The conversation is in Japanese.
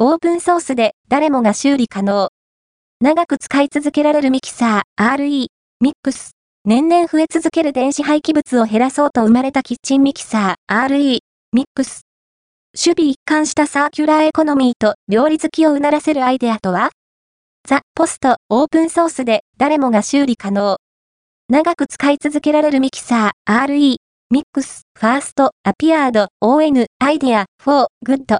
オープンソースで誰もが修理可能。長く使い続けられるミキサー RE、ミックス。年々増え続ける電子廃棄物を減らそうと生まれたキッチンミキサー RE、ミックス。守備一貫したサーキュラーエコノミーと料理好きをうならせるアイデアとは？ The post オープンソースで誰もが修理可能。長く使い続けられるミキサー RE、ミックス、ファースト、アピアード、ON、アイデア、フォー、グッド。